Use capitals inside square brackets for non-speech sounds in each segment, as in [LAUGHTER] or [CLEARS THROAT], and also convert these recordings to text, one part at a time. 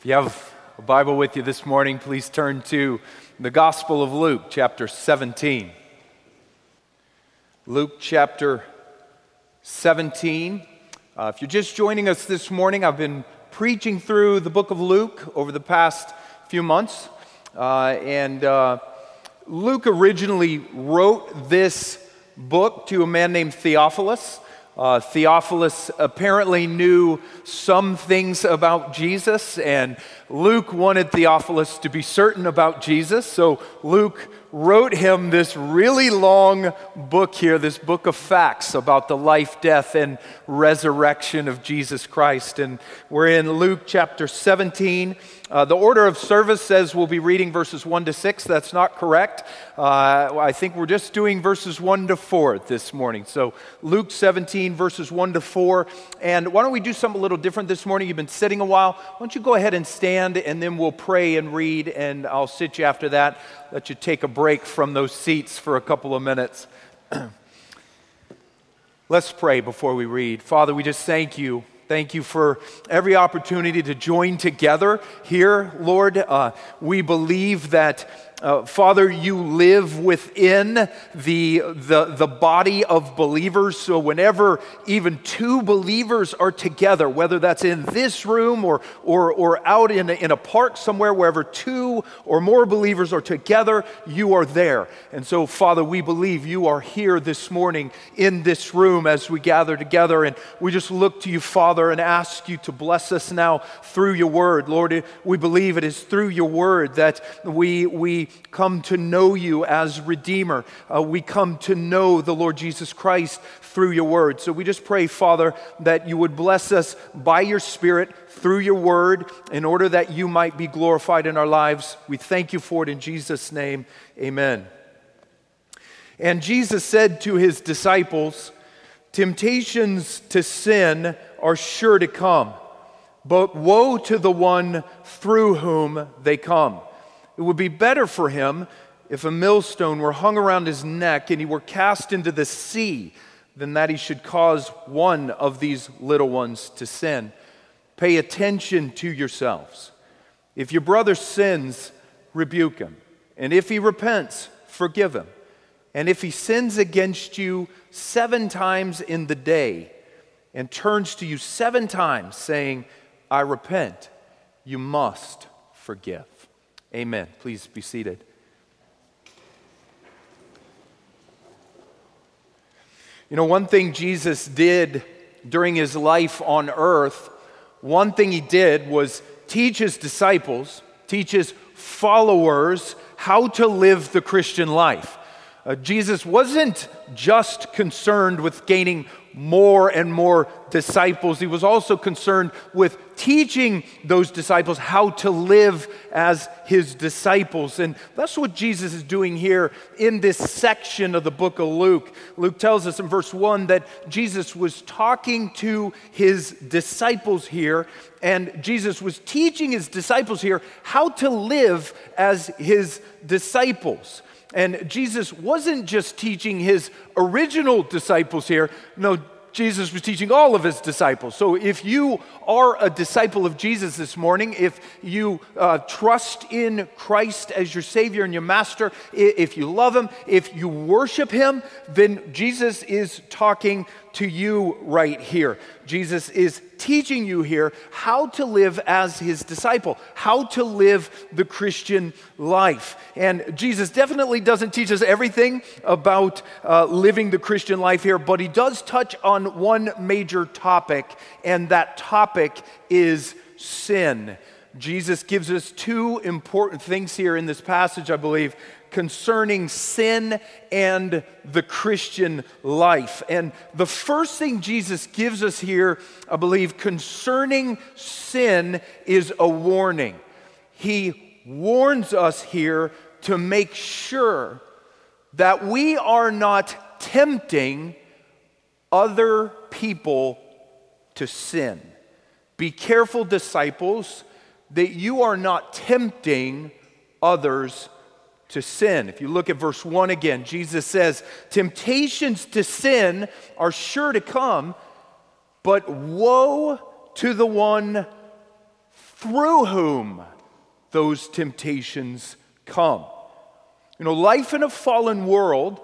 If you have a Bible with you this morning, please turn to the Gospel of Luke, chapter 17. Luke chapter 17. Uh, if you're just joining us this morning, I've been preaching through the book of Luke over the past few months. Uh, and uh, Luke originally wrote this book to a man named Theophilus. Uh, Theophilus apparently knew some things about Jesus, and Luke wanted Theophilus to be certain about Jesus. So Luke wrote him this really long book here, this book of facts about the life, death, and resurrection of Jesus Christ. And we're in Luke chapter 17. Uh, the order of service says we'll be reading verses 1 to 6. That's not correct. Uh, I think we're just doing verses 1 to 4 this morning. So, Luke 17, verses 1 to 4. And why don't we do something a little different this morning? You've been sitting a while. Why don't you go ahead and stand, and then we'll pray and read, and I'll sit you after that. Let you take a break from those seats for a couple of minutes. [CLEARS THROAT] Let's pray before we read. Father, we just thank you Thank you for every opportunity to join together here, Lord. Uh, we believe that uh, Father, you live within the, the, the body of believers. So, whenever even two believers are together, whether that's in this room or, or, or out in a, in a park somewhere, wherever two or more believers are together, you are there. And so, Father, we believe you are here this morning in this room as we gather together. And we just look to you, Father, and ask you to bless us now through your word. Lord, we believe it is through your word that we, we come to know you as Redeemer. Uh, we come to know the Lord Jesus Christ through your word. So we just pray, Father, that you would bless us by your Spirit through your word in order that you might be glorified in our lives. We thank you for it in Jesus' name. Amen. And Jesus said to his disciples, Temptations to sin are sure to come, but woe to the one through whom they come. It would be better for him if a millstone were hung around his neck and he were cast into the sea than that he should cause one of these little ones to sin. Pay attention to yourselves. If your brother sins, rebuke him. And if he repents, forgive him. And if he sins against you seven times in the day and turns to you seven times saying, I repent, you must forgive. Amen. Please be seated. You know, one thing Jesus did during his life on earth, one thing he did was teach his disciples, teach his followers how to live the Christian life. Uh, Jesus wasn't just concerned with gaining more and more disciples. He was also concerned with teaching those disciples how to live as his disciples. And that's what Jesus is doing here in this section of the book of Luke. Luke tells us in verse 1 that Jesus was talking to his disciples here, and Jesus was teaching his disciples here how to live as his disciples. And Jesus wasn't just teaching his original disciples here. No, Jesus was teaching all of his disciples. So if you are a disciple of Jesus this morning, if you uh, trust in Christ as your Savior and your Master, if you love Him, if you worship Him, then Jesus is talking to you right here. Jesus is teaching you here how to live as his disciple, how to live the Christian life. And Jesus definitely doesn't teach us everything about uh, living the Christian life here, but he does touch on one major topic, and that topic is sin. Jesus gives us two important things here in this passage, I believe, concerning sin and the Christian life. And the first thing Jesus gives us here, I believe, concerning sin is a warning. He warns us here to make sure that we are not tempting other people to sin. Be careful, disciples, that you are not tempting others to sin. If you look at verse 1 again, Jesus says, Temptations to sin are sure to come, but woe to the one through whom those temptations come. You know, life in a fallen world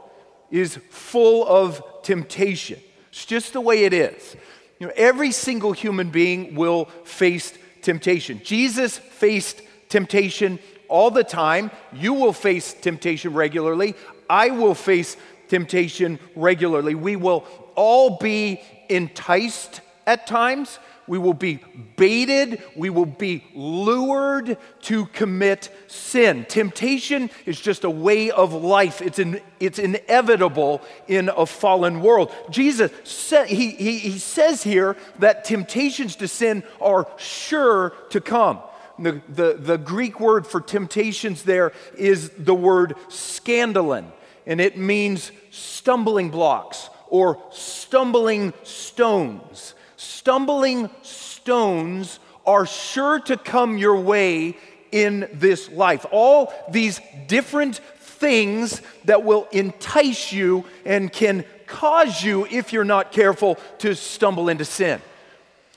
is full of temptation. It's just the way it is. You know, every single human being will face temptation. Jesus faced temptation all the time. You will face temptation regularly. I will face temptation regularly. We will all be enticed at times. We will be baited. We will be lured to commit sin. Temptation is just a way of life. It's, in, it's inevitable in a fallen world. Jesus said, he, he, he says here that temptations to sin are sure to come. The, the, the Greek word for temptations there is the word scandalon, and it means stumbling blocks or stumbling stones. Stumbling stones are sure to come your way in this life. All these different things that will entice you and can cause you, if you're not careful, to stumble into sin.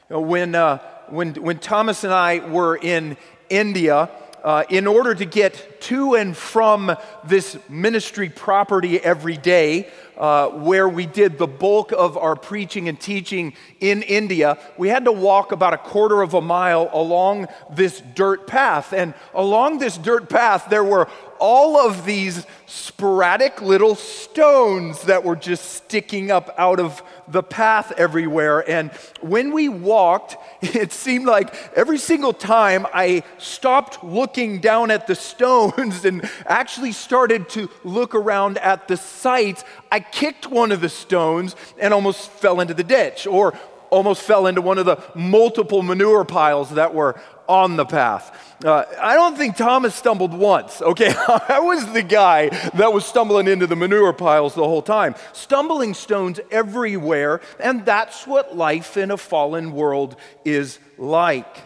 When, uh, when, when Thomas and I were in India, uh, in order to get to and from this ministry property every day, uh, where we did the bulk of our preaching and teaching in India, we had to walk about a quarter of a mile along this dirt path. And along this dirt path, there were all of these sporadic little stones that were just sticking up out of the path everywhere. And when we walked, [LAUGHS] it seemed like every single time I stopped looking down at the [LAUGHS] stones and actually started to look around at the sights, I kicked one of the stones and almost fell into the ditch or almost fell into one of the multiple manure piles that were on the path. Uh, I don't think Thomas stumbled once, okay? [LAUGHS] I was the guy that was stumbling into the manure piles the whole time. Stumbling stones everywhere, and that's what life in a fallen world is like.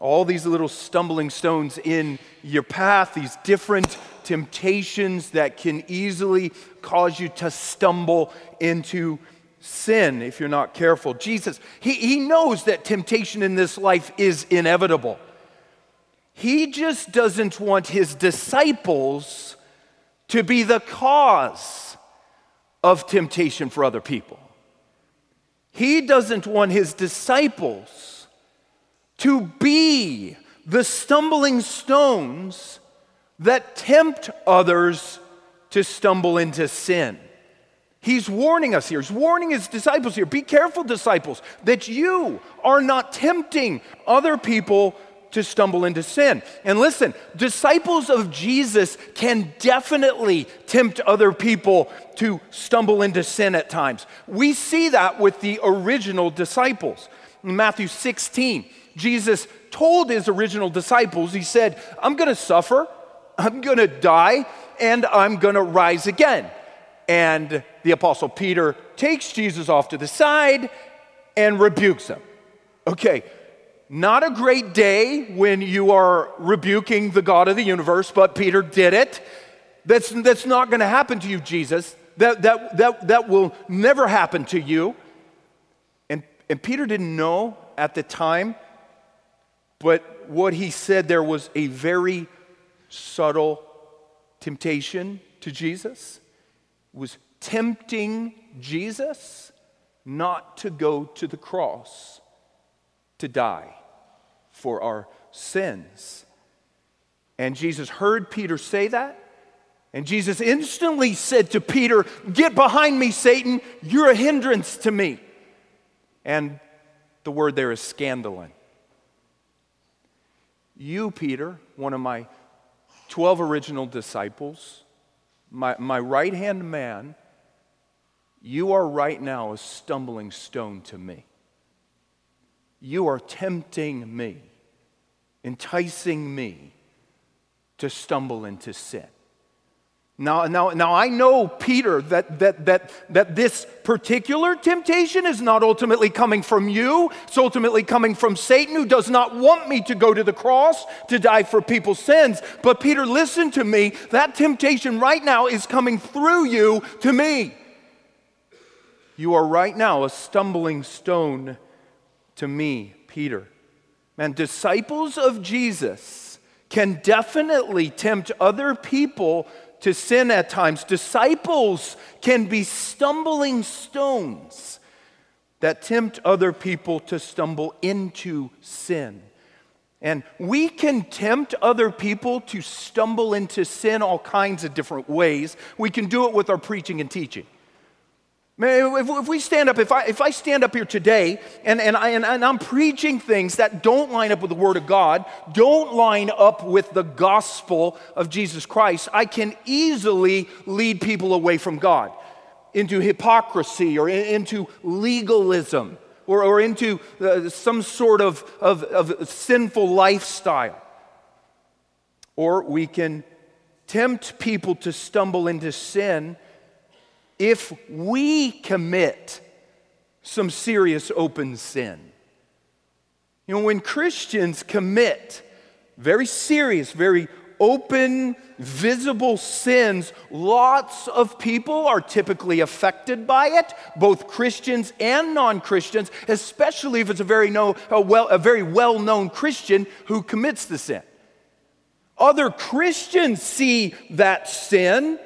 All these little stumbling stones in your path, these different temptations that can easily cause you to stumble into sin if you're not careful. Jesus, he, he knows that temptation in this life is inevitable. He just doesn't want his disciples to be the cause of temptation for other people. He doesn't want his disciples to be the stumbling stones that tempt others to stumble into sin. He's warning us here. He's warning his disciples here. Be careful, disciples, that you are not tempting other people to stumble into sin. And listen, disciples of Jesus can definitely tempt other people to stumble into sin at times. We see that with the original disciples. In Matthew 16, Jesus told his original disciples, He said, I'm to suffer, I'm to die, and I'm to rise again. And the Apostle Peter takes Jesus off to the side and rebukes him. Okay, not a great day when you are rebuking the God of the universe, but Peter did it. That's, that's not going to happen to you, Jesus. That, that, that, that will never happen to you. And, and Peter didn't know at the time, but what he said there was a very subtle temptation to Jesus was tempting Jesus not to go to the cross to die for our sins. And Jesus heard Peter say that. And Jesus instantly said to Peter, Get behind me, Satan. You're a hindrance to me. And the word there is scandalon. You, Peter, one of my 12 original disciples, my, my right hand man, you are right now a stumbling stone to me. You are tempting me, enticing me to stumble into sin. Now, now, now I know, Peter, that, that, that, that this particular temptation is not ultimately coming from you. It's ultimately coming from Satan, who does not want me to go to the cross to die for people's sins. But, Peter, listen to me. That temptation right now is coming through you to me. You are right now a stumbling stone to me, Peter. And disciples of Jesus can definitely tempt other people to sin at times. Disciples can be stumbling stones that tempt other people to stumble into sin. And we can tempt other people to stumble into sin all kinds of different ways. We can do it with our preaching and teaching. If, we stand up, if I, if I stand up here today and, and, I, and, and I'm preaching things that don't line up with the Word of God, don't line up with the gospel of Jesus Christ, I can easily lead people away from God into hypocrisy or into legalism or, or into uh, some sort of, of, of sinful lifestyle. Or we can tempt people to stumble into sin if we commit some serious open sin. You know, when Christians commit very serious, very open, visible sins, lots of people are typically affected by it, both Christians and non Christians, especially if it's a very, know, a well, a very well known Christian who commits the sin. Other Christians see that sin,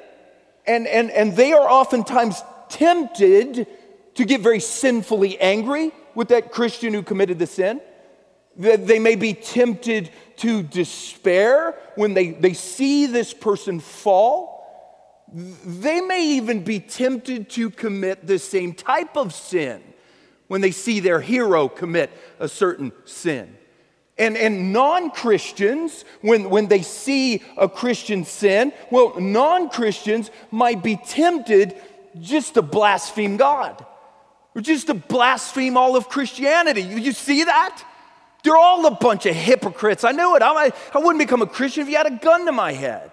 and, and, and they are oftentimes tempted to get very sinfully angry with that Christian who committed the sin. They may be tempted to despair when they, they see this person fall. They may even be tempted to commit the same type of sin when they see their hero commit a certain sin. And, and non Christians, when, when they see a Christian sin, well, non Christians might be tempted just to blaspheme God or just to blaspheme all of Christianity. You, you see that? They're all a bunch of hypocrites. I knew it. I, I wouldn't become a Christian if you had a gun to my head.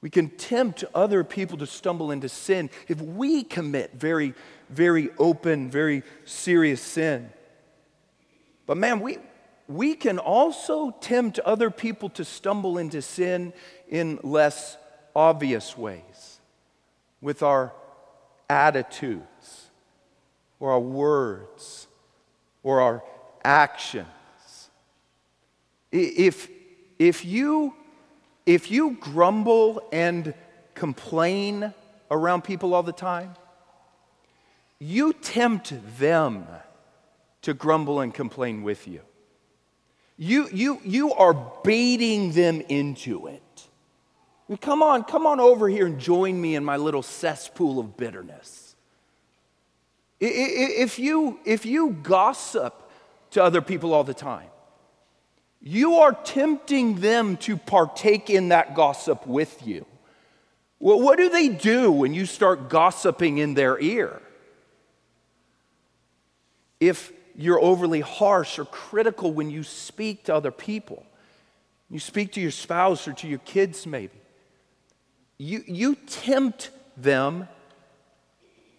We can tempt other people to stumble into sin if we commit very, very open, very serious sin. But man, we, we can also tempt other people to stumble into sin in less obvious ways with our attitudes or our words or our actions. If, if, you, if you grumble and complain around people all the time, you tempt them to grumble and complain with you. You, you, you are baiting them into it. Come on, come on over here and join me in my little cesspool of bitterness. If you, if you gossip to other people all the time. You are tempting them to partake in that gossip with you. Well, what do they do when you start gossiping in their ear? If you're overly harsh or critical when you speak to other people, you speak to your spouse or to your kids, maybe, you, you tempt them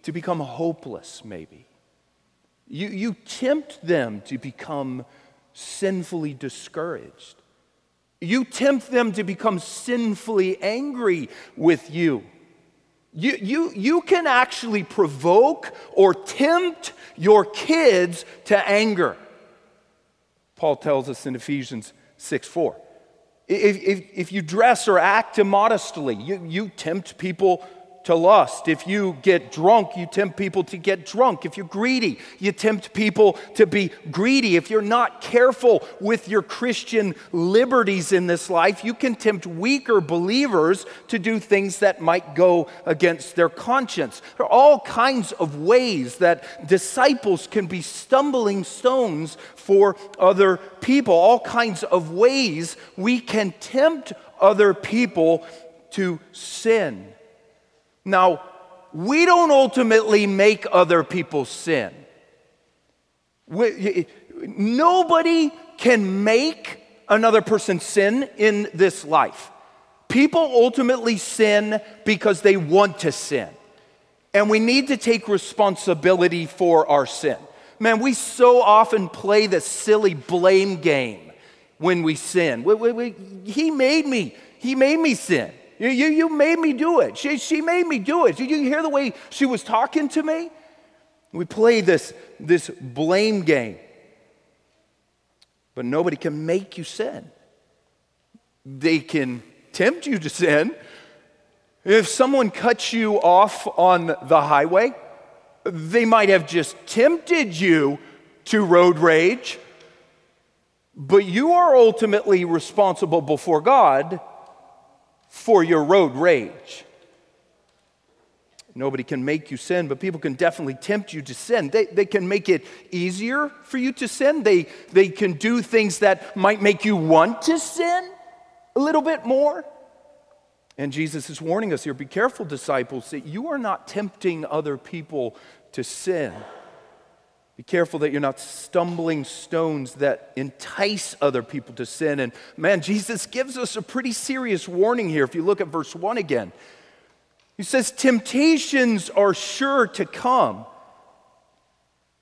to become hopeless, maybe. You, you tempt them to become sinfully discouraged. You tempt them to become sinfully angry with you. You, you, you can actually provoke or tempt your kids to anger. Paul tells us in Ephesians 6 4. If, if, if you dress or act immodestly, you, you tempt people to lust. If you get drunk, you tempt people to get drunk. If you're greedy, you tempt people to be greedy. If you're not careful with your Christian liberties in this life, you can tempt weaker believers to do things that might go against their conscience. There are all kinds of ways that disciples can be stumbling stones for other people, all kinds of ways we can tempt other people to sin. Now, we don't ultimately make other people sin. We, nobody can make another person sin in this life. People ultimately sin because they want to sin. And we need to take responsibility for our sin. Man, we so often play the silly blame game when we sin. We, we, we, he made me, he made me sin. You, you, you made me do it. She, she made me do it. Did you hear the way she was talking to me? We play this, this blame game. but nobody can make you sin. They can tempt you to sin. If someone cuts you off on the highway, they might have just tempted you to road rage, but you are ultimately responsible before God for your road rage. Nobody can make you sin, but people can definitely tempt you to sin. They, they can make it easier for you to sin. They, they can do things that might make you want to sin a little bit more. And Jesus is warning us here be careful, disciples, that you are not tempting other people to sin. Be careful that you're not stumbling stones that entice other people to sin. And man, Jesus gives us a pretty serious warning here. If you look at verse 1 again, he says, Temptations are sure to come,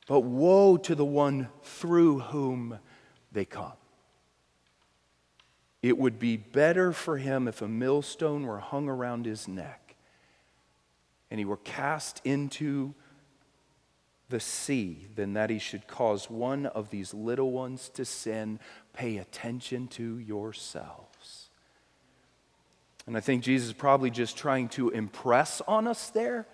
but woe to the one through whom they come. It would be better for him if a millstone were hung around his neck and he were cast into the sea than that he should cause one of these little ones to sin. Pay attention to yourselves. And I think Jesus is probably just trying to impress on us there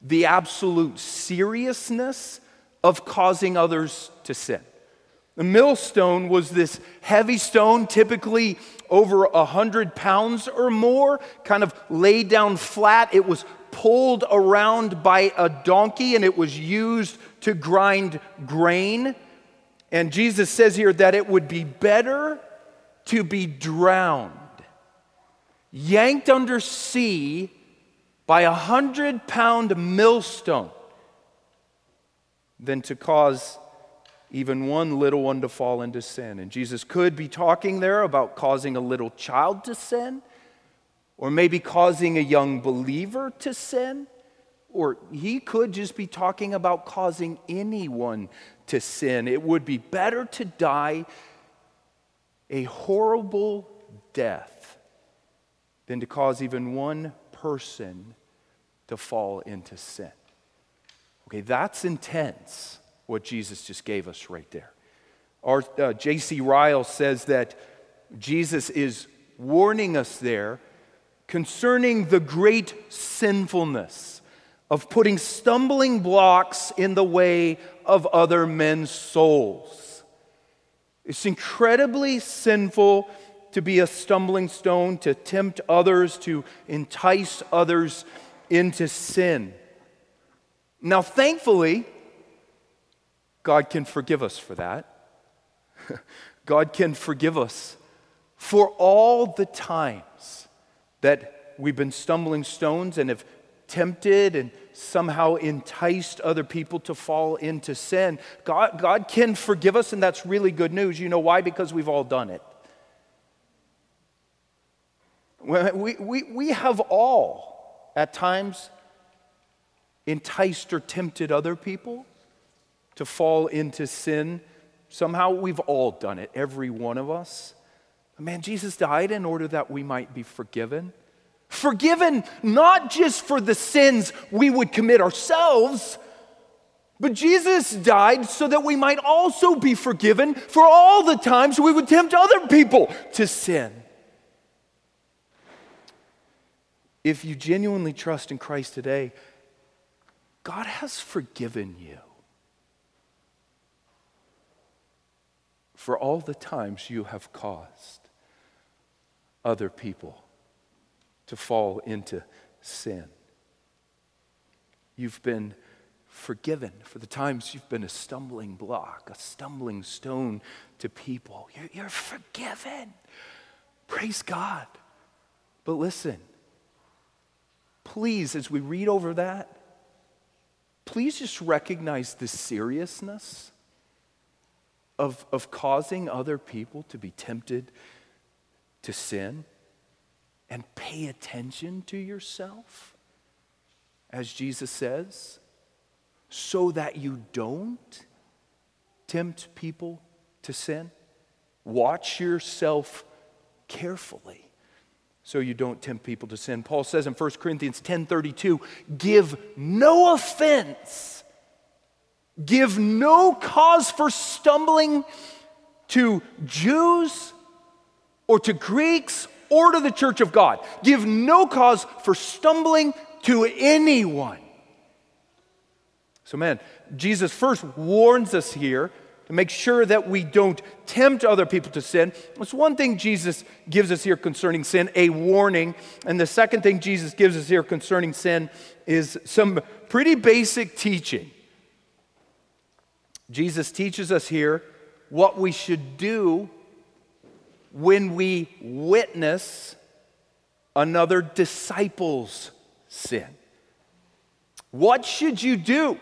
the absolute seriousness of causing others to sin. The millstone was this heavy stone, typically over a hundred pounds or more, kind of laid down flat. It was pulled around by a donkey and it was used to grind grain. And Jesus says here that it would be better to be drowned yanked under sea by a hundred pound millstone than to cause even one little one to fall into sin. And Jesus could be talking there about causing a little child to sin, or maybe causing a young believer to sin, or he could just be talking about causing anyone to sin. It would be better to die a horrible death than to cause even one person to fall into sin. Okay, that's intense, what Jesus just gave us right there. Our uh, J.C. Ryle says that Jesus is warning us there concerning the great sinfulness of putting stumbling blocks in the way of other men's souls. It's incredibly sinful to be a stumbling stone, to tempt others, to entice others into sin. Now, thankfully, God can forgive us for that. [LAUGHS] God can forgive us for all the times that we've been stumbling stones and have tempted and somehow enticed other people to fall into sin. God, God can forgive us, and that's really good news. You know why? Because we've all done it. We, we, we have all, at times, enticed or tempted other people to fall into sin. Somehow we've all done it, every one of us. Man, Jesus died in order that we might be forgiven. Forgiven not just for the sins we would commit ourselves, but Jesus died so that we might also be forgiven for all the times we would tempt other people to sin. if you genuinely trust in Christ today, God has forgiven you for all the times you have caused other people to fall into sin. You've been forgiven for the times you've been a stumbling block, a stumbling stone to people. You're, you're forgiven. Praise God. But listen, please, as we read over that, please just recognize the seriousness of, of causing other people to be tempted to sin and pay attention to yourself, as Jesus says, so that you don't tempt people to sin. Watch yourself carefully so you don't tempt people to sin. Paul says in 1 Corinthians 10:32, "Give no offense, give no cause for stumbling to Jews or to Greeks or to the church of God. Give no cause for stumbling to anyone. So, man, Jesus first warns us here to make sure that we don't tempt other people to sin. That's one thing Jesus gives us here concerning sin, a warning. And the second thing Jesus gives us here concerning sin is some pretty basic teaching. Jesus teaches us here what we should do when we witness another disciple's sin. What should you do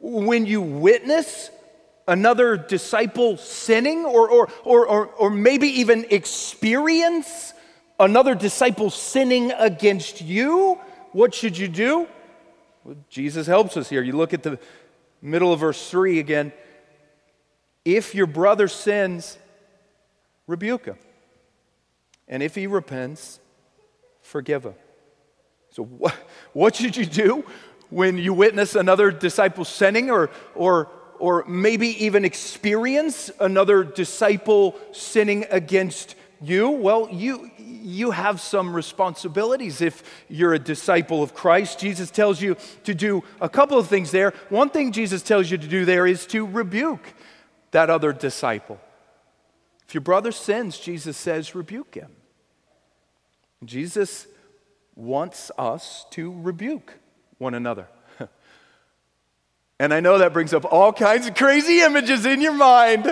when you witness another disciple sinning, or, or, or, or, or maybe even experience another disciple sinning against you? What should you do? Well, Jesus helps us here. You look at the middle of verse 3 again. If your brother sins, rebuke him. And if he repents, forgive him. So, what, what should you do when you witness another disciple sinning or, or, or maybe even experience another disciple sinning against you? Well, you, you have some responsibilities if you're a disciple of Christ. Jesus tells you to do a couple of things there. One thing Jesus tells you to do there is to rebuke that other disciple. If your brother sins, Jesus says, rebuke him. Jesus wants us to rebuke one another. [LAUGHS] and I know that brings up all kinds of crazy images in your mind.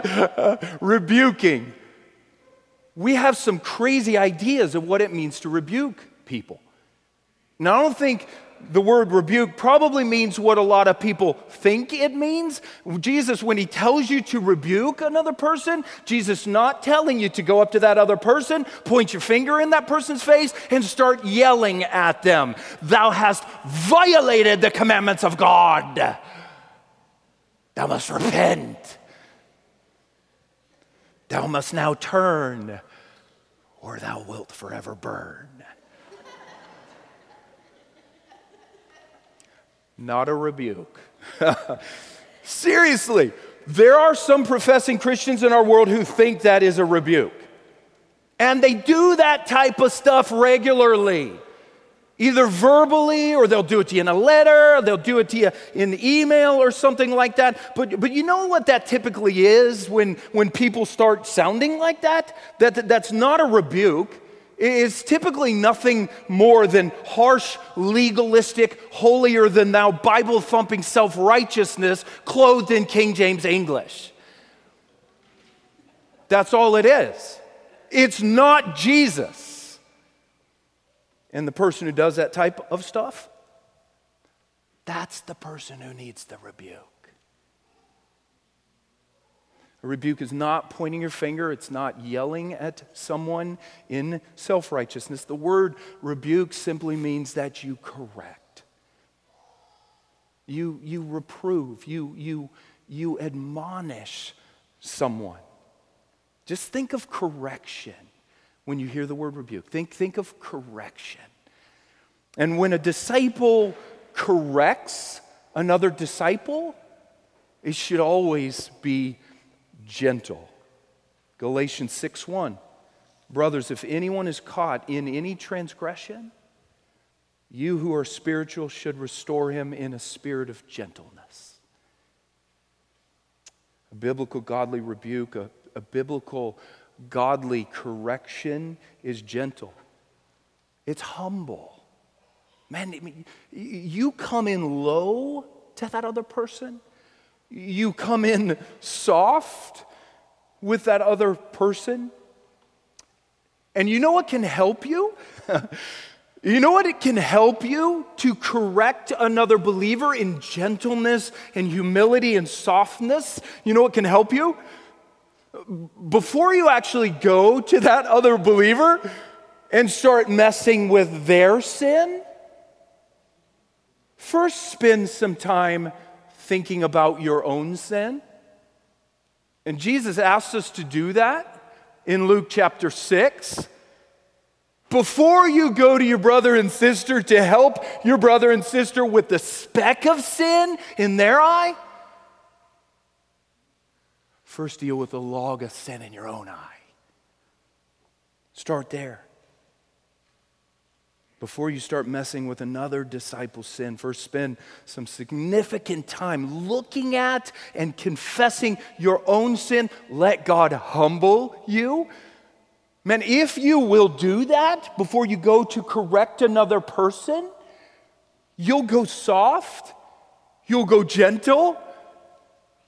[LAUGHS] rebuking. We have some crazy ideas of what it means to rebuke people. Now, I don't think the word rebuke probably means what a lot of people think it means. Jesus, when he tells you to rebuke another person, Jesus not telling you to go up to that other person, point your finger in that person's face, and start yelling at them. Thou hast violated the commandments of God. Thou must repent. Thou must now turn, or thou wilt forever burn. Not a rebuke. [LAUGHS] Seriously, there are some professing Christians in our world who think that is a rebuke. And they do that type of stuff regularly, either verbally or they'll do it to you in a letter, they'll do it to you in email or something like that. But, but you know what that typically is when, when people start sounding like that? that? That's not a rebuke is typically nothing more than harsh, legalistic, holier than thou, Bible thumping self righteousness clothed in King James English. That's all it is. It's not Jesus. And the person who does that type of stuff, that's the person who needs the rebuke. A rebuke is not pointing your finger, it's not yelling at someone in self righteousness. The word rebuke simply means that you correct, you, you reprove, you, you, you admonish someone. Just think of correction when you hear the word rebuke. Think, think of correction. And when a disciple corrects another disciple, it should always be gentle. Galatians 6 1. Brothers, if anyone is caught in any transgression, you who are spiritual should restore him in a spirit of gentleness. A biblical godly rebuke, a, a biblical godly correction is gentle, it's humble. Man, I mean, you come in low to that other person you come in soft with that other person. And you know what can help you? [LAUGHS] you know what it can help you to correct another believer in gentleness and humility and softness? You know what can help you? Before you actually go to that other believer and start messing with their sin, first spend some time thinking about your own sin. And Jesus asks us to do that in Luke chapter 6. Before you go to your brother and sister to help your brother and sister with the speck of sin in their eye, First, deal with the log of sin in your own eye. Start there. Before you start messing with another disciple's sin, first spend some significant time looking at and confessing your own sin. Let God humble you. Man, if you will do that before you go to correct another person, you'll go soft, you'll go gentle,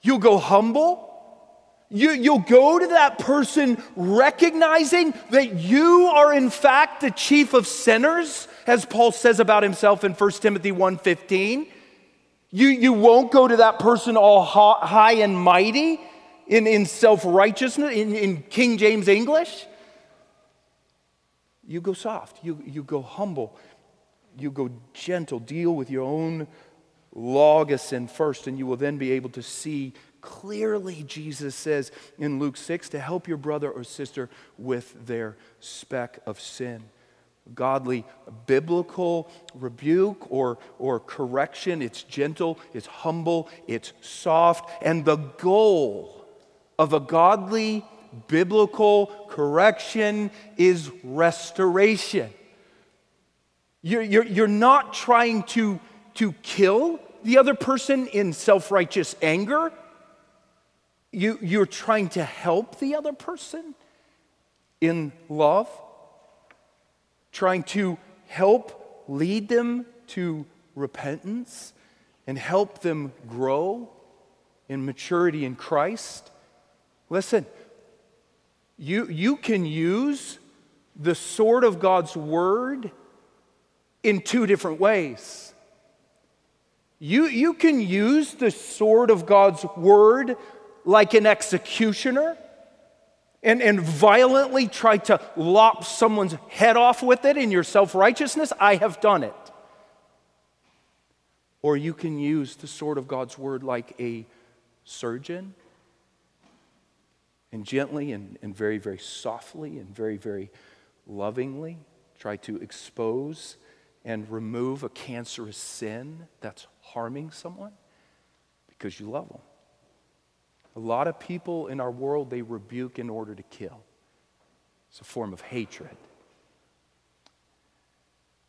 you'll go humble. You, you'll go to that person recognizing that you are in fact the chief of sinners, as Paul says about himself in 1 Timothy 1.15. You, you won't go to that person all high and mighty in, in self-righteousness, in, in King James English. You go soft, you, you go humble, you go gentle, deal with your own log of sin first, and you will then be able to see Clearly, Jesus says in Luke 6 to help your brother or sister with their speck of sin. Godly biblical rebuke or, or correction, it's gentle, it's humble, it's soft, and the goal of a godly biblical correction is restoration. You're, you're, you're not trying to, to kill the other person in self righteous anger. You, you're trying to help the other person in love, trying to help lead them to repentance and help them grow in maturity in Christ. Listen, you, you can use the sword of God's word in two different ways. You, you can use the sword of God's word like an executioner and, and violently try to lop someone's head off with it in your self righteousness, I have done it. Or you can use the sword of God's word like a surgeon and gently and, and very, very softly and very, very lovingly try to expose and remove a cancerous sin that's harming someone because you love them. A lot of people in our world, they rebuke in order to kill. It's a form of hatred.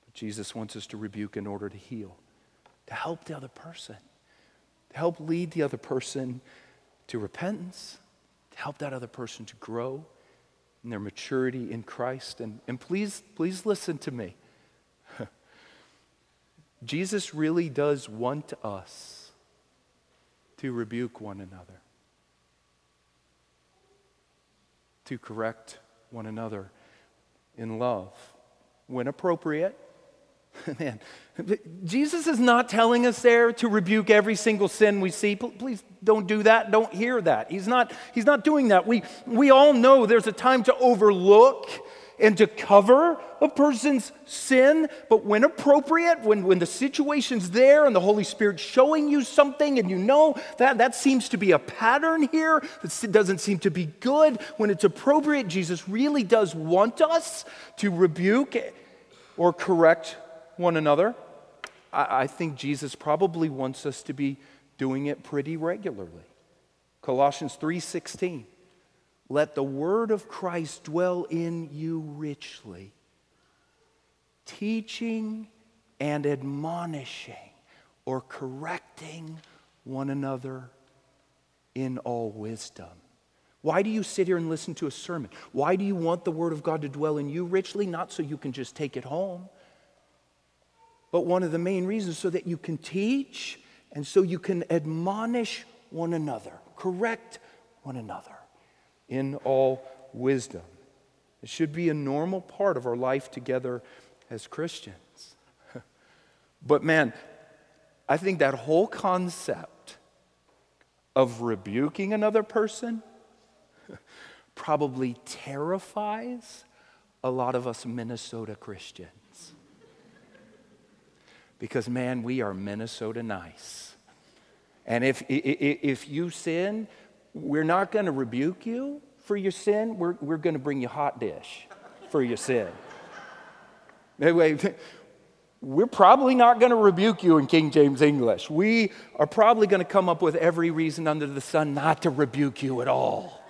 But Jesus wants us to rebuke in order to heal, to help the other person, to help lead the other person to repentance, to help that other person to grow in their maturity in Christ. And, and please, please listen to me. [LAUGHS] Jesus really does want us to rebuke one another. To correct one another in love when appropriate. [LAUGHS] Man, Jesus is not telling us there to rebuke every single sin we see. Please don't do that. Don't hear that. He's not, he's not doing that. We, we all know there's a time to overlook and to cover a person's sin, but when appropriate, when, when the situation's there and the Holy Spirit's showing you something and you know that that seems to be a pattern here, that doesn't seem to be good, when it's appropriate, Jesus really does want us to rebuke or correct one another. I, I think Jesus probably wants us to be doing it pretty regularly. Colossians 3:16 let the word of Christ dwell in you richly, teaching and admonishing or correcting one another in all wisdom. Why do you sit here and listen to a sermon? Why do you want the Word of God to dwell in you richly? Not so you can just take it home, but one of the main reasons so that you can teach and so you can admonish one another, correct one another in all wisdom. It should be a normal part of our life together as Christians. [LAUGHS] but man, I think that whole concept of rebuking another person [LAUGHS] probably terrifies a lot of us Minnesota Christians. [LAUGHS] Because, man, we are Minnesota nice. And if, if you sin, we're not going to rebuke you for your sin. We're, we're going to bring you hot dish for your sin. Anyway, we're probably not going to rebuke you in King James English. We are probably going to come up with every reason under the sun not to rebuke you at all.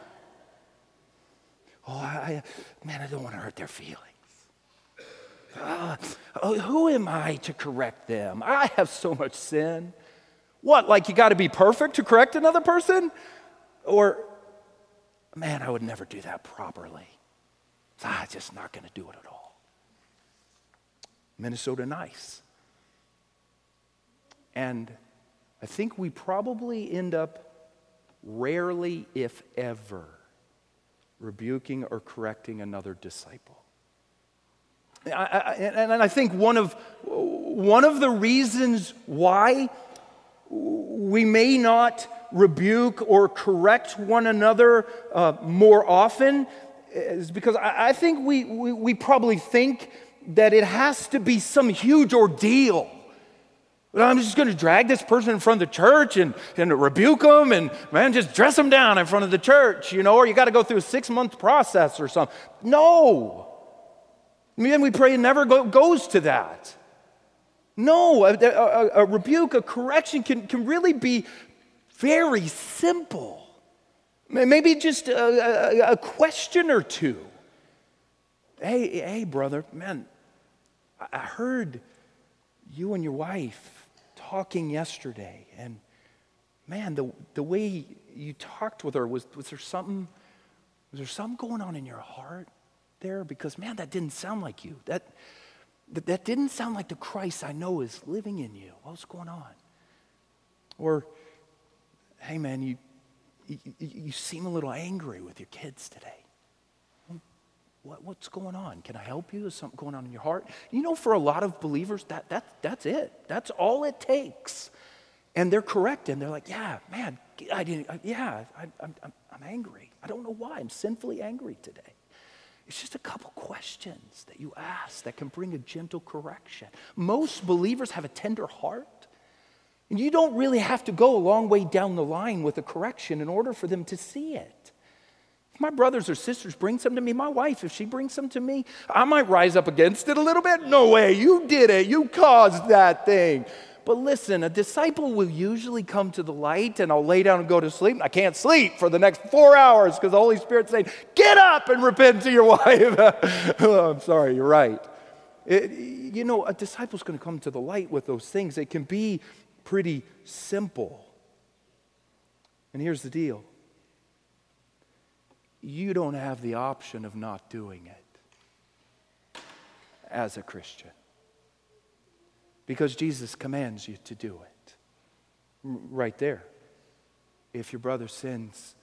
Oh, I, man, I don't want to hurt their feelings. Uh, who am I to correct them? I have so much sin. What, like you got to be perfect to correct another person? Or, man, I would never do that properly. I'm ah, just not going to do it at all. Minnesota nice. And I think we probably end up rarely, if ever, rebuking or correcting another disciple. I, I, and I think one of, one of the reasons why we may not rebuke or correct one another uh, more often is because I, I think we, we, we probably think that it has to be some huge ordeal. I'm just going to drag this person in front of the church and, and rebuke them and, man, just dress them down in front of the church, you know, or you got to go through a six month process or something. No. And we pray it never go, goes to that. No, a, a, a, rebuke, a correction can, can really be very simple. Maybe just a, a question or two. Hey, hey, brother, man, I heard you and your wife talking yesterday, and man, the, the way you talked with her, was, was there something, was there something going on in your heart there? Because man, that didn't sound like you. That, that, that didn't sound like the Christ I know is living in you. What's going on? Or, hey man, you, you, you seem a little angry with your kids today. What, what's going on? Can I help you? Is something going on in your heart? You know, for a lot of believers, that, that, that's it. That's all it takes. And they're correct. And they're like, yeah, man, I didn't, I, yeah, I, I'm, I'm, I'm angry. I don't know why. I'm sinfully angry today. It's just a couple questions that you ask that can bring a gentle correction. Most believers have a tender heart. And you don't really have to go a long way down the line with a correction in order for them to see it If my brothers or sisters bring some to me, my wife, if she brings some to me, I might rise up against it a little bit. No way, you did it, you caused that thing. But listen, a disciple will usually come to the light and I'll lay down and go to sleep. I can't sleep for the next four hours because the Holy Spirit's saying, Get up and repent to your [LAUGHS] wife. [LAUGHS] oh, I'm sorry, you're right. It, you know, a disciple's going to come to the light with those things. It can be pretty simple. And here's the deal you don't have the option of not doing it as a Christian because Jesus commands you to do it. Right there. If your brother sins,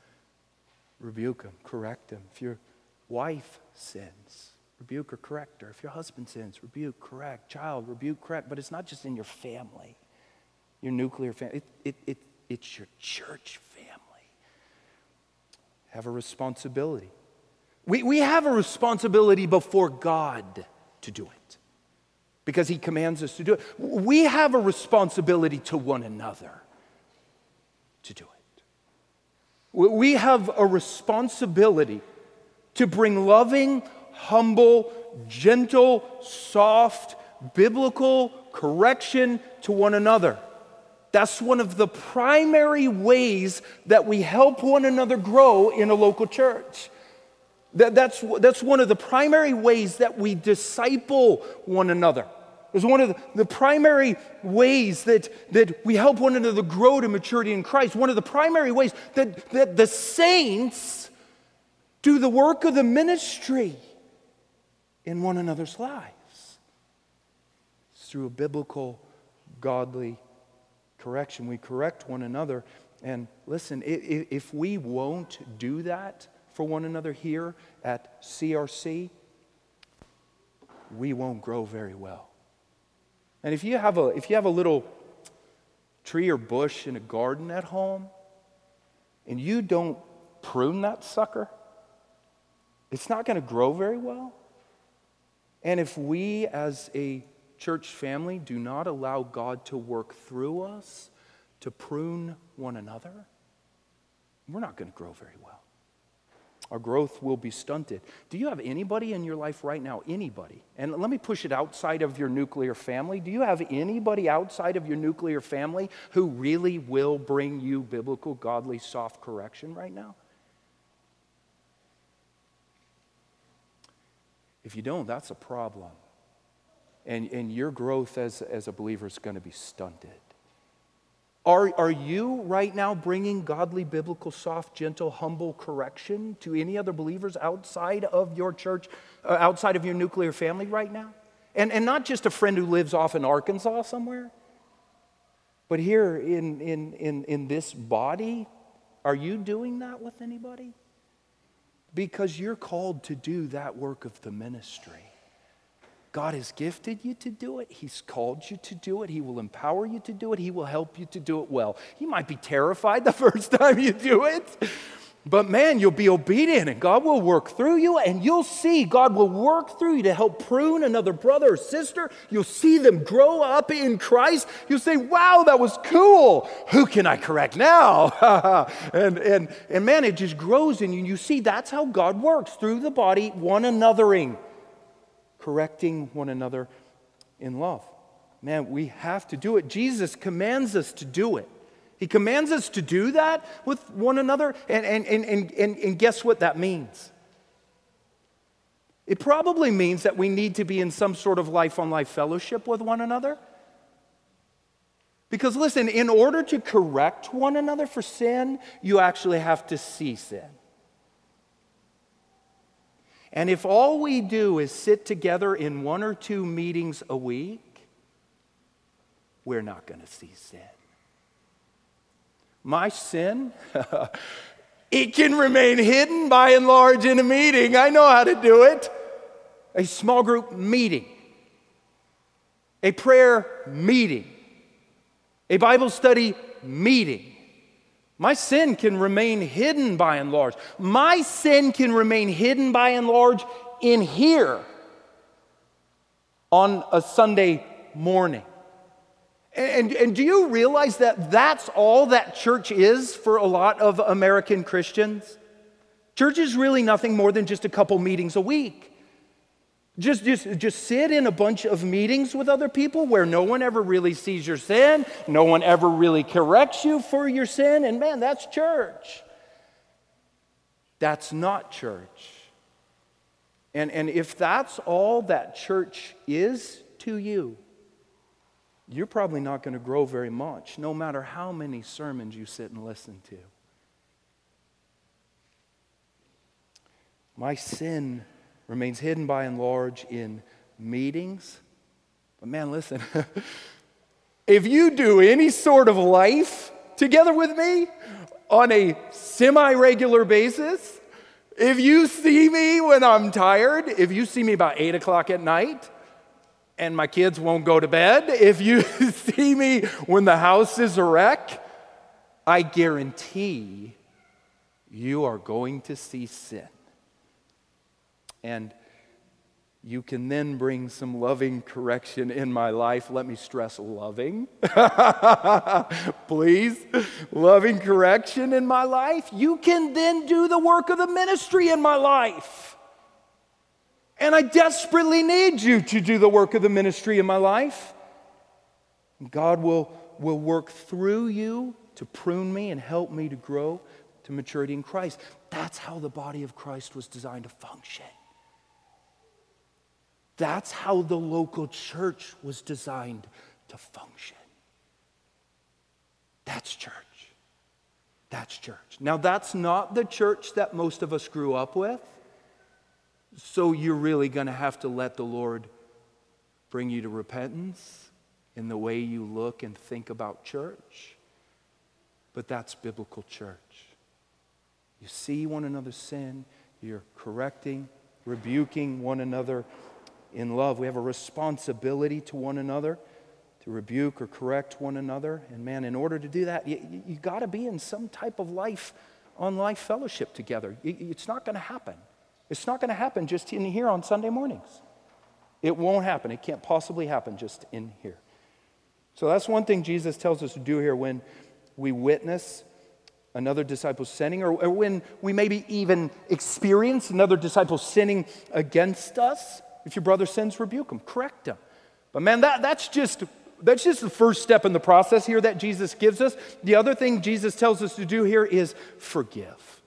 rebuke him, correct him. If your wife sins, rebuke or correct her. If your husband sins, rebuke, correct. Child, rebuke, correct. But it's not just in your family, your nuclear family, it, it, it, it's your church family. have a responsibility. We, we have a responsibility before God to do it because He commands us to do it. We have a responsibility to one another to do it. We have a responsibility to bring loving, humble, gentle, soft, biblical correction to one another. That's one of the primary ways that we help one another grow in a local church. That, that's, that's one of the primary ways that we disciple one another. It's one of the, the primary ways that, that we help one another grow to maturity in Christ. One of the primary ways that, that the saints do the work of the ministry in one another's lives. It's through a biblical, godly correction. We correct one another. And listen, if we won't do that for one another here at CRC, we won't grow very well. And if you have a, if you have a little tree or bush in a garden at home and you don't prune that sucker, it's not going to grow very well. And if we as a church family, do not allow God to work through us to prune one another, we're not going to grow very well. Our growth will be stunted. Do you have anybody in your life right now? Anybody? And let me push it outside of your nuclear family. Do you have anybody outside of your nuclear family who really will bring you biblical, godly, soft correction right now? If you don't, that's a problem. And, and your growth as, as a believer is going to be stunted. Are, are you right now bringing godly, biblical, soft, gentle, humble correction to any other believers outside of your church, uh, outside of your nuclear family right now? And, and not just a friend who lives off in Arkansas somewhere, but here in, in, in, in this body, are you doing that with anybody? Because you're called to do that work of the ministry. God has gifted you to do it. He's called you to do it. He will empower you to do it. He will help you to do it well. You might be terrified the [LAUGHS] first time you do it, but man, you'll be obedient and God will work through you and you'll see God will work through you to help prune another brother or sister. You'll see them grow up in Christ. You'll say, wow, that was cool. Who can I correct now? [LAUGHS] and, and, and man, it just grows in you. You see, that's how God works through the body, one anothering correcting one another in love. Man, we have to do it. Jesus commands us to do it. He commands us to do that with one another. And, and, and, and, and guess what that means? It probably means that we need to be in some sort of life on life fellowship with one another. Because listen, in order to correct one another for sin, you actually have to see sin. And if all we do is sit together in one or two meetings a week, we're not going to see sin. My sin, [LAUGHS] it can remain hidden by and large in a meeting. I know how to do it. A small group meeting, a prayer meeting, a Bible study meeting. My sin can remain hidden by and large. My sin can remain hidden by and large in here on a Sunday morning. And, and do you realize that that's all that church is for a lot of American Christians? Church is really nothing more than just a couple meetings a week. Just, just, just sit in a bunch of meetings with other people where no one ever really sees your sin, no one ever really corrects you for your sin, and man, that's church. That's not church. And, and if that's all that church is to you, you're probably not going to grow very much, no matter how many sermons you sit and listen to. My sin remains hidden by and large in meetings. But man, listen, [LAUGHS] if you do any sort of life together with me on a semi regular basis, if you see me when I'm tired, if you see me about eight o'clock at night, and my kids won't go to bed, [LAUGHS] if you [LAUGHS] see me when the house is a wreck, I guarantee you are going to see sin. And you can then bring some loving correction in my life. Let me stress loving. [LAUGHS] Please. Loving correction in my life. You can then do the work of the ministry in my life. And I desperately need you to do the work of the ministry in my life. God will, will work through you to prune me and help me to grow to maturity in Christ. That's how the body of Christ was designed to function. That's how the local church was designed to function. That's church. That's church. Now, that's not the church that most of us grew up with. So, you're really going to have to let the Lord bring you to repentance in the way you look and think about church. But that's biblical church. You see one another's sin, you're correcting, rebuking one another in love. We have a responsibility to one another to rebuke or correct one another. And man, in order to do that, you, you got to be in some type of life on life fellowship together. It's not going to happen. It's not going to happen just in here on Sunday mornings. It won't happen. It can't possibly happen just in here. So that's one thing Jesus tells us to do here when we witness another disciple sinning, or, or when we maybe even experience another disciple sinning against us. If your brother sins, rebuke him, correct him. But man, that, that's just that's just the first step in the process here that Jesus gives us. The other thing Jesus tells us to do here is forgive.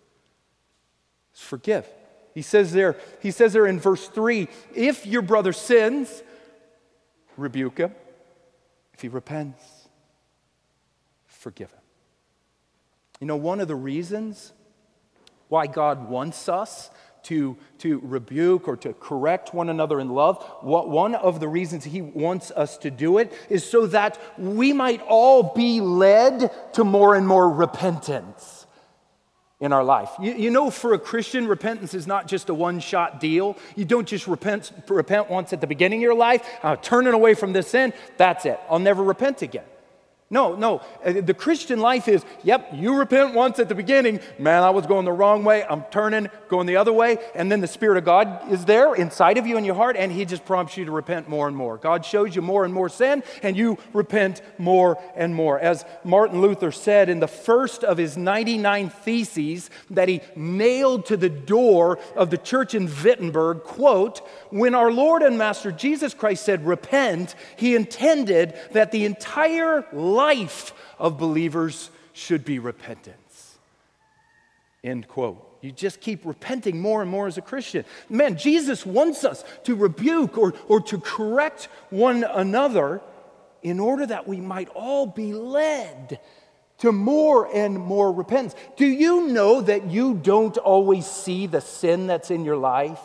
It's Forgive. He says there, he says there in verse 3, if your brother sins, rebuke him. If he repents, forgive him. You know, one of the reasons why God wants us to, to rebuke or to correct one another in love, what, one of the reasons He wants us to do it is so that we might all be led to more and more repentance in our life. You, you know, for a Christian, repentance is not just a one shot deal. You don't just repent, repent once at the beginning of your life, uh, turning away from this sin, that's it. I'll never repent again. No, no. Uh, the Christian life is, yep, you repent once at the beginning. Man, I was going the wrong way. I'm turning, going the other way. And then the Spirit of God is there inside of you in your heart, and He just prompts you to repent more and more. God shows you more and more sin, and you repent more and more. As Martin Luther said in the first of his 99 theses that he nailed to the door of the church in Wittenberg, quote, when our Lord and Master Jesus Christ said, repent, He intended that the entire life life of believers should be repentance. End quote. You just keep repenting more and more as a Christian. Man, Jesus wants us to rebuke or, or to correct one another in order that we might all be led to more and more repentance. Do you know that you don't always see the sin that's in your life?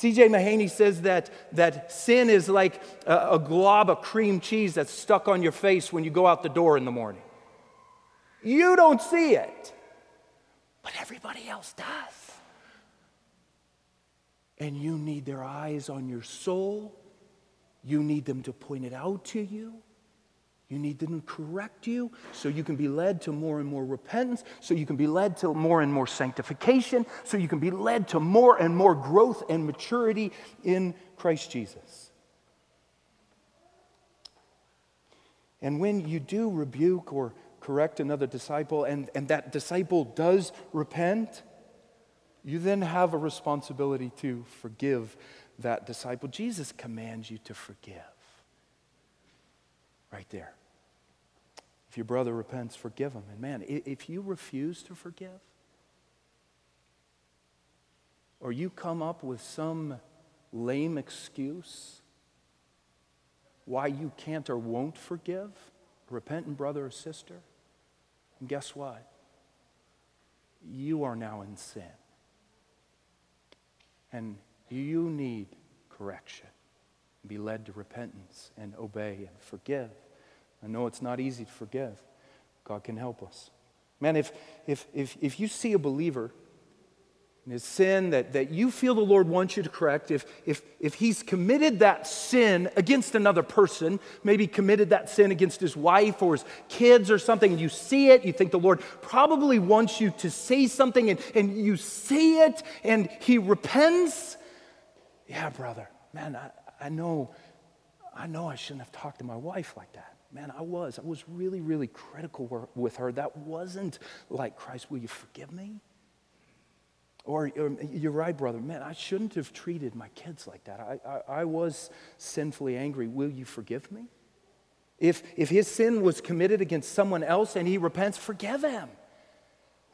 C.J. Mahaney says that, that sin is like a, a glob of cream cheese that's stuck on your face when you go out the door in the morning. You don't see it, but everybody else does. And you need their eyes on your soul. You need them to point it out to you. You need them to correct you so you can be led to more and more repentance, so you can be led to more and more sanctification, so you can be led to more and more growth and maturity in Christ Jesus. And when you do rebuke or correct another disciple and, and that disciple does repent, you then have a responsibility to forgive that disciple. Jesus commands you to forgive. Right there. If your brother repents, forgive him. And man, if you refuse to forgive, or you come up with some lame excuse why you can't or won't forgive a repentant brother or sister, and guess what? You are now in sin. And you need correction. Be led to repentance and obey and forgive. I know it's not easy to forgive. God can help us. Man, if, if, if, if you see a believer in his sin that, that you feel the Lord wants you to correct, if, if, if he's committed that sin against another person, maybe committed that sin against his wife or his kids or something, and you see it, you think the Lord probably wants you to say something, and, and you see it, and he repents, yeah, brother, man, I, I know, I know I shouldn't have talked to my wife like that man, I was. I was really, really critical with her. That wasn't like, Christ, will you forgive me? Or, or, you're right, brother. Man, I shouldn't have treated my kids like that. I, I, I, was sinfully angry. Will you forgive me? If, if his sin was committed against someone else and he repents, forgive him.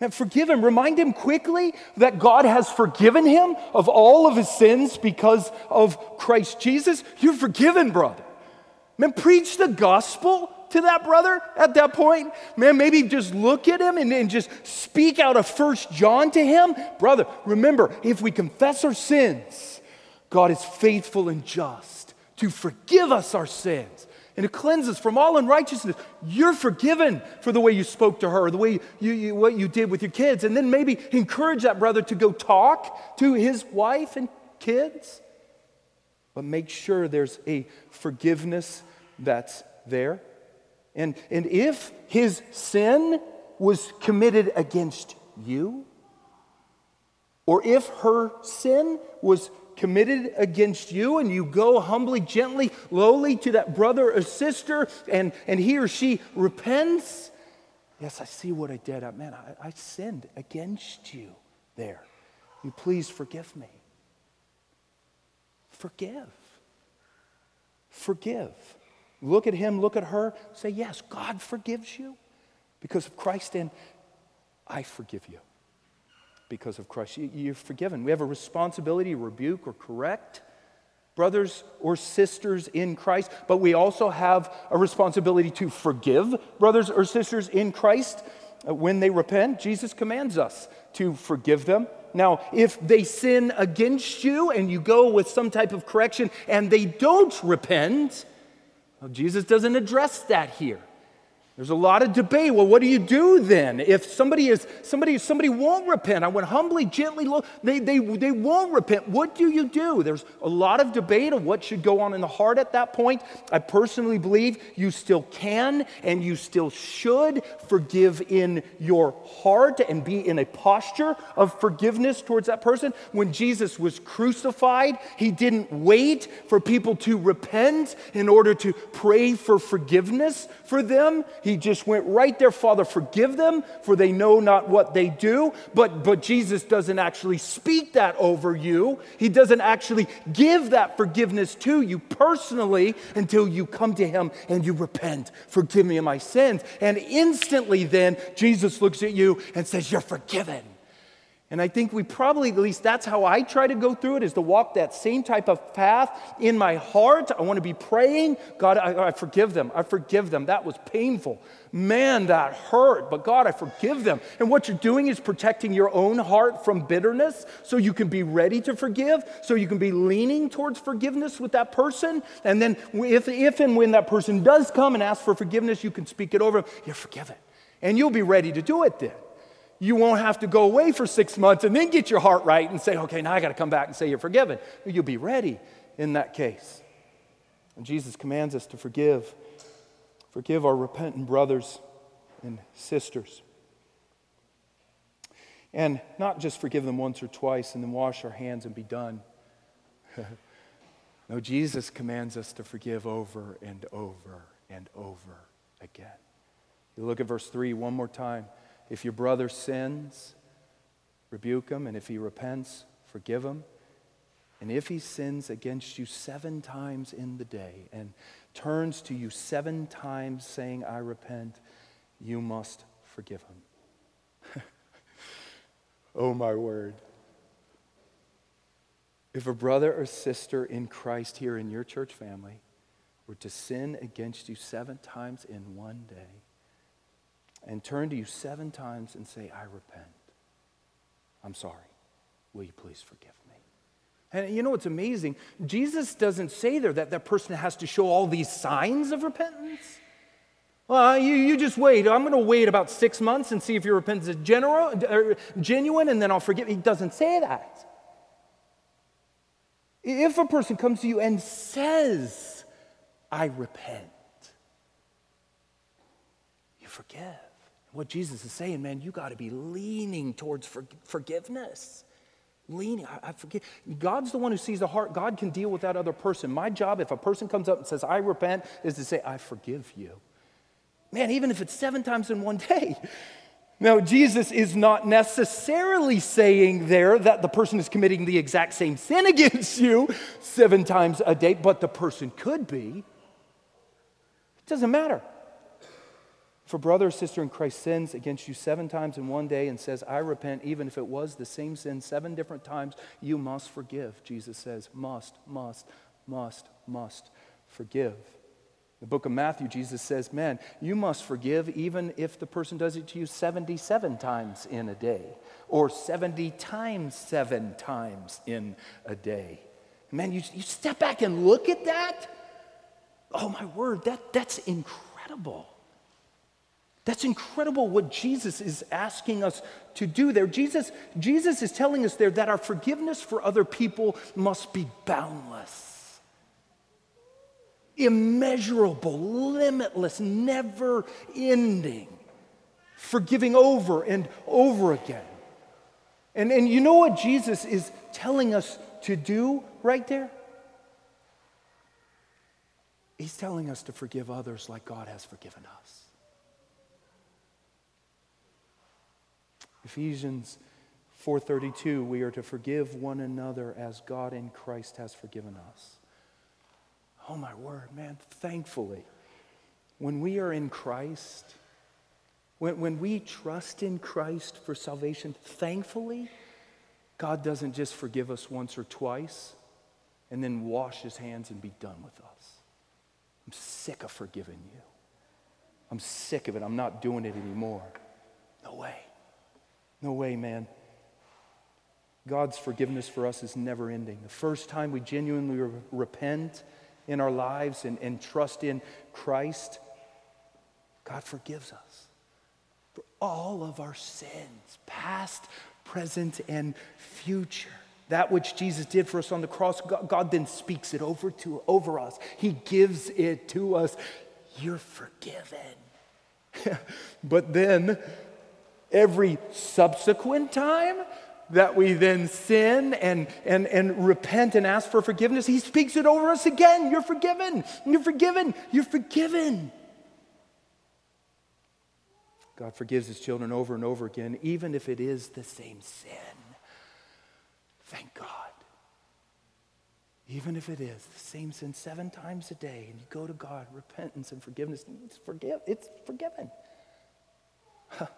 Man, forgive him. Remind him quickly that God has forgiven him of all of his sins because of Christ Jesus. You're forgiven, brother. Man, preach the gospel to that brother at that point. Man, maybe just look at him and, and just speak out of First John to him. Brother, remember, if we confess our sins, God is faithful and just to forgive us our sins and to cleanse us from all unrighteousness. You're forgiven for the way you spoke to her, the way you, you, what you did with your kids. And then maybe encourage that brother to go talk to his wife and kids. But make sure there's a forgiveness that's there. And, and if his sin was committed against you, or if her sin was committed against you and you go humbly, gently, lowly to that brother or sister and, and he or she repents, Yes, I see what I did. I, man, I, I sinned against you there. You please forgive me. Forgive. Forgive. Look at him, look at her, say, Yes, God forgives you because of Christ, and I forgive you because of Christ. You're forgiven. We have a responsibility to rebuke or correct brothers or sisters in Christ, but we also have a responsibility to forgive brothers or sisters in Christ uh, when they repent. Jesus commands us to forgive them. Now, if they sin against you and you go with some type of correction and they don't repent, well, Jesus doesn't address that here. There's a lot of debate. Well, what do you do then? If somebody is somebody somebody won't repent, I went humbly, gently, low, they, they, they won't repent. What do you do? There's a lot of debate of what should go on in the heart at that point. I personally believe you still can and you still should forgive in your heart and be in a posture of forgiveness towards that person. When Jesus was crucified, he didn't wait for people to repent in order to pray for forgiveness for them. He just went right there, Father, forgive them, for they know not what they do. But, but Jesus doesn't actually speak that over you. He doesn't actually give that forgiveness to you personally until you come to Him and you repent. Forgive me of my sins. And instantly, then, Jesus looks at you and says, You're forgiven. And I think we probably, at least that's how I try to go through it, is to walk that same type of path in my heart. I want to be praying, God, I, I, forgive them. I forgive them. That was painful. Man, that hurt. But God, I forgive them. And what you're doing is protecting your own heart from bitterness so you can be ready to forgive, so you can be leaning towards forgiveness with that person. And then if, if and when that person does come and ask for forgiveness, you can speak it over. You're forgiven. And you'll be ready to do it then you won't have to go away for six months and then get your heart right and say, okay, now I got to come back and say you're forgiven. You'll be ready in that case. And Jesus commands us to forgive, forgive our repentant brothers and sisters. And not just forgive them once or twice and then wash our hands and be done. [LAUGHS] no, Jesus commands us to forgive over and over and over again. You look at verse 3 one more time. If your brother sins, rebuke him, and if he repents, forgive him. And if he sins against you seven times in the day and turns to you seven times saying, I repent, you must forgive him. [LAUGHS] oh, my word. If a brother or sister in Christ here in your church family were to sin against you seven times in one day, and turn to you seven times and say, I repent. I'm sorry. Will you please forgive me? And you know what's amazing? Jesus doesn't say there that that person has to show all these signs of repentance. Well, you, you just wait. I'm going to wait about six months and see if your repentance is general, er, genuine, and then I'll forgive. He doesn't say that. If a person comes to you and says, I repent, you forgive. What Jesus is saying, man, you got to be leaning towards for, forgiveness. Leaning, I, I forgive. God's the one who sees the heart. God can deal with that other person. My job, if a person comes up and says, I repent, is to say, I forgive you. Man, even if it's seven times in one day. Now, Jesus is not necessarily saying there that the person is committing the exact same sin [LAUGHS] against you seven times a day, but the person could be. It doesn't matter. A brother or sister in Christ sins against you seven times in one day and says, I repent, even if it was the same sin seven different times, you must forgive. Jesus says, must, must, must, must forgive. The book of Matthew, Jesus says, Man, you must forgive even if the person does it to you 77 times in a day or 70 times seven times in a day. Man, you, you step back and look at that. Oh, my word, that, that's incredible. That's incredible what Jesus is asking us to do there. Jesus, Jesus is telling us there that our forgiveness for other people must be boundless, immeasurable, limitless, never ending, forgiving over and over again. And, and you know what Jesus is telling us to do right there? He's telling us to forgive others like God has forgiven us. Ephesians 4:32 we are to forgive one another as God in Christ has forgiven us. Oh my word, man, thankfully when we are in Christ, when, when we trust in Christ for salvation, thankfully, God doesn't just forgive us once or twice and then wash his hands and be done with us. I'm sick of forgiving you. I'm sick of it. I'm not doing it anymore. No way. Man. God's forgiveness for us is never ending. The first time we genuinely re- repent in our lives and, and trust in Christ, God forgives us for all of our sins, past, present, and future. That which Jesus did for us on the cross, God, God then speaks it over to over us. He gives it to us. You're forgiven. [LAUGHS] but then every subsequent time that we then sin and, and, and repent and ask for forgiveness, he speaks it over us again. You're forgiven. You're forgiven. You're forgiven. God forgives his children over and over again, even if it is the same sin. Thank God. Even if it is the same sin seven times a day, and you go to God, repentance and forgiveness, it's, forgive, it's forgiven. [LAUGHS]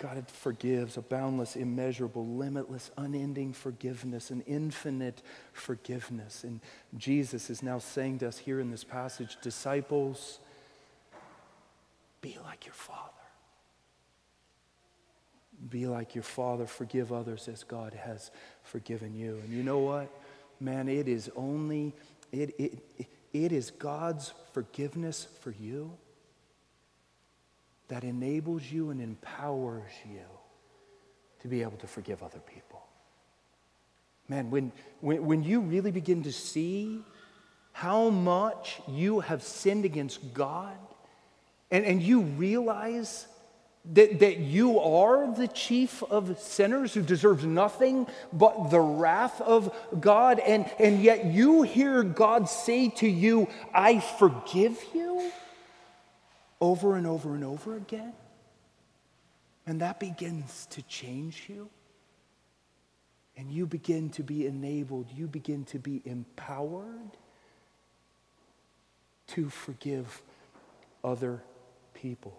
God forgives a boundless, immeasurable, limitless, unending forgiveness, an infinite forgiveness. And Jesus is now saying to us here in this passage disciples, be like your Father. Be like your Father. Forgive others as God has forgiven you. And you know what? Man, it is only, it, it, it is God's forgiveness for you that enables you and empowers you to be able to forgive other people. Man, when, when, when you really begin to see how much you have sinned against God, and, and you realize that, that you are the chief of sinners who deserves nothing but the wrath of God, and, and yet you hear God say to you, I forgive you, over and over and over again. And that begins to change you. And you begin to be enabled, you begin to be empowered to forgive other people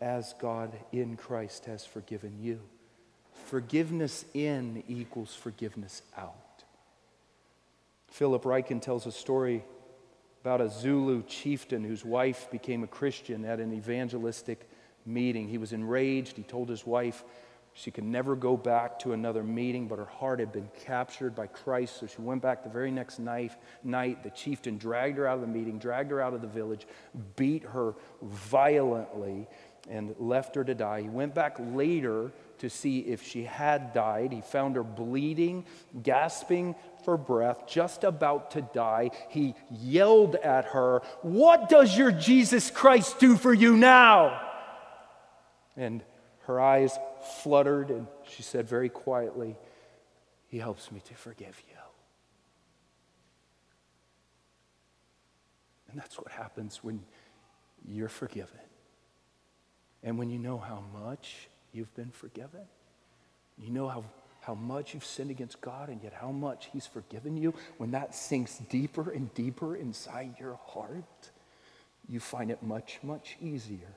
as God in Christ has forgiven you. Forgiveness in equals forgiveness out. Philip Ryken tells a story about a Zulu chieftain whose wife became a Christian at an evangelistic meeting. He was enraged. He told his wife she could never go back to another meeting, but her heart had been captured by Christ. So she went back the very next night. night. The chieftain dragged her out of the meeting, dragged her out of the village, beat her violently, and left her to die. He went back later to see if she had died. He found her bleeding, gasping for breath, just about to die. He yelled at her, What does your Jesus Christ do for you now? And her eyes fluttered, and she said very quietly, He helps me to forgive you. And that's what happens when you're forgiven. And when you know how much you've been forgiven, you know how, how much you've sinned against God and yet how much He's forgiven you, when that sinks deeper and deeper inside your heart, you find it much, much easier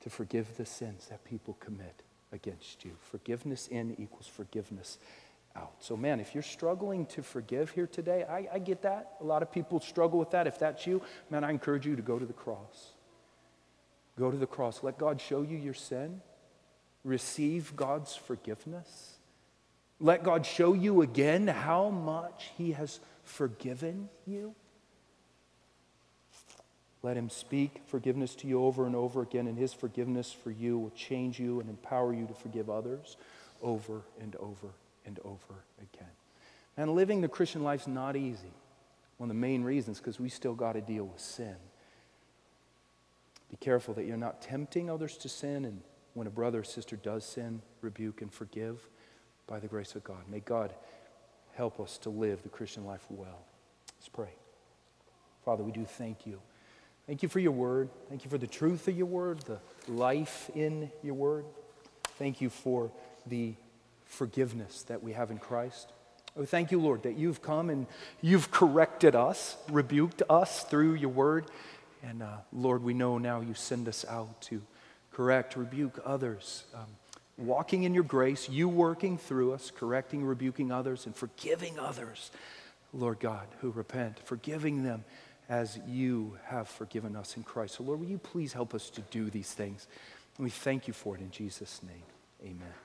to forgive the sins that people commit against you. Forgiveness in equals forgiveness out. So, man, if you're struggling to forgive here today, I, I, get that. A lot of people struggle with that. If that's you, man, I encourage you to go to the cross. Go to the cross. Let God show you your sin. Receive God's forgiveness. Let God show you again how much He has forgiven you. Let Him speak forgiveness to you over and over again, and His forgiveness for you will change you and empower you to forgive others over and over and over again. And living the Christian life is not easy. One of the main reasons because we still got to deal with sin. Be careful that you're not tempting others to sin, and when a brother or sister does sin, rebuke and forgive by the grace of God. May God help us to live the Christian life well. Let's pray. Father, we do thank you. Thank you for your word. Thank you for the truth of your word, the life in your word. Thank you for the forgiveness that we have in Christ. Oh, thank you, Lord, that you've come and you've corrected us, rebuked us through your word. And uh, Lord, we know now you send us out to correct, rebuke others, um, walking in your grace, you working through us, correcting, rebuking others, and forgiving others, Lord God, who repent, forgiving them as you have forgiven us in Christ. So, Lord, will you please help us to do these things? And we thank you for it in Jesus' name. Amen.